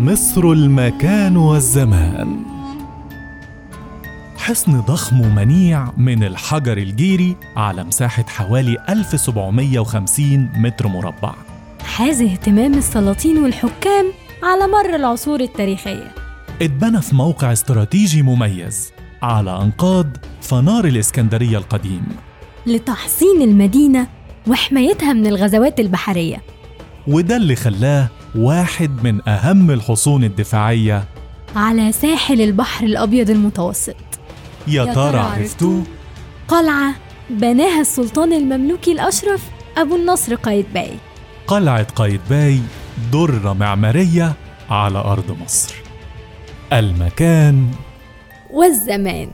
مصر المكان والزمان. حصن ضخم ومنيع من الحجر الجيري على مساحة حوالي 1750 متر مربع. حاز اهتمام السلاطين والحكام على مر العصور التاريخية. اتبنى في موقع استراتيجي مميز على أنقاض فنار الإسكندرية القديم. لتحصين المدينة وحمايتها من الغزوات البحرية. وده اللي خلاه واحد من أهم الحصون الدفاعية. على ساحل البحر الأبيض المتوسط. يا ترى عرفتوه؟ قلعة بناها السلطان المملوكي الأشرف أبو النصر قايتباي قلعة قايتباي درة معمارية على أرض مصر. المكان والزمان.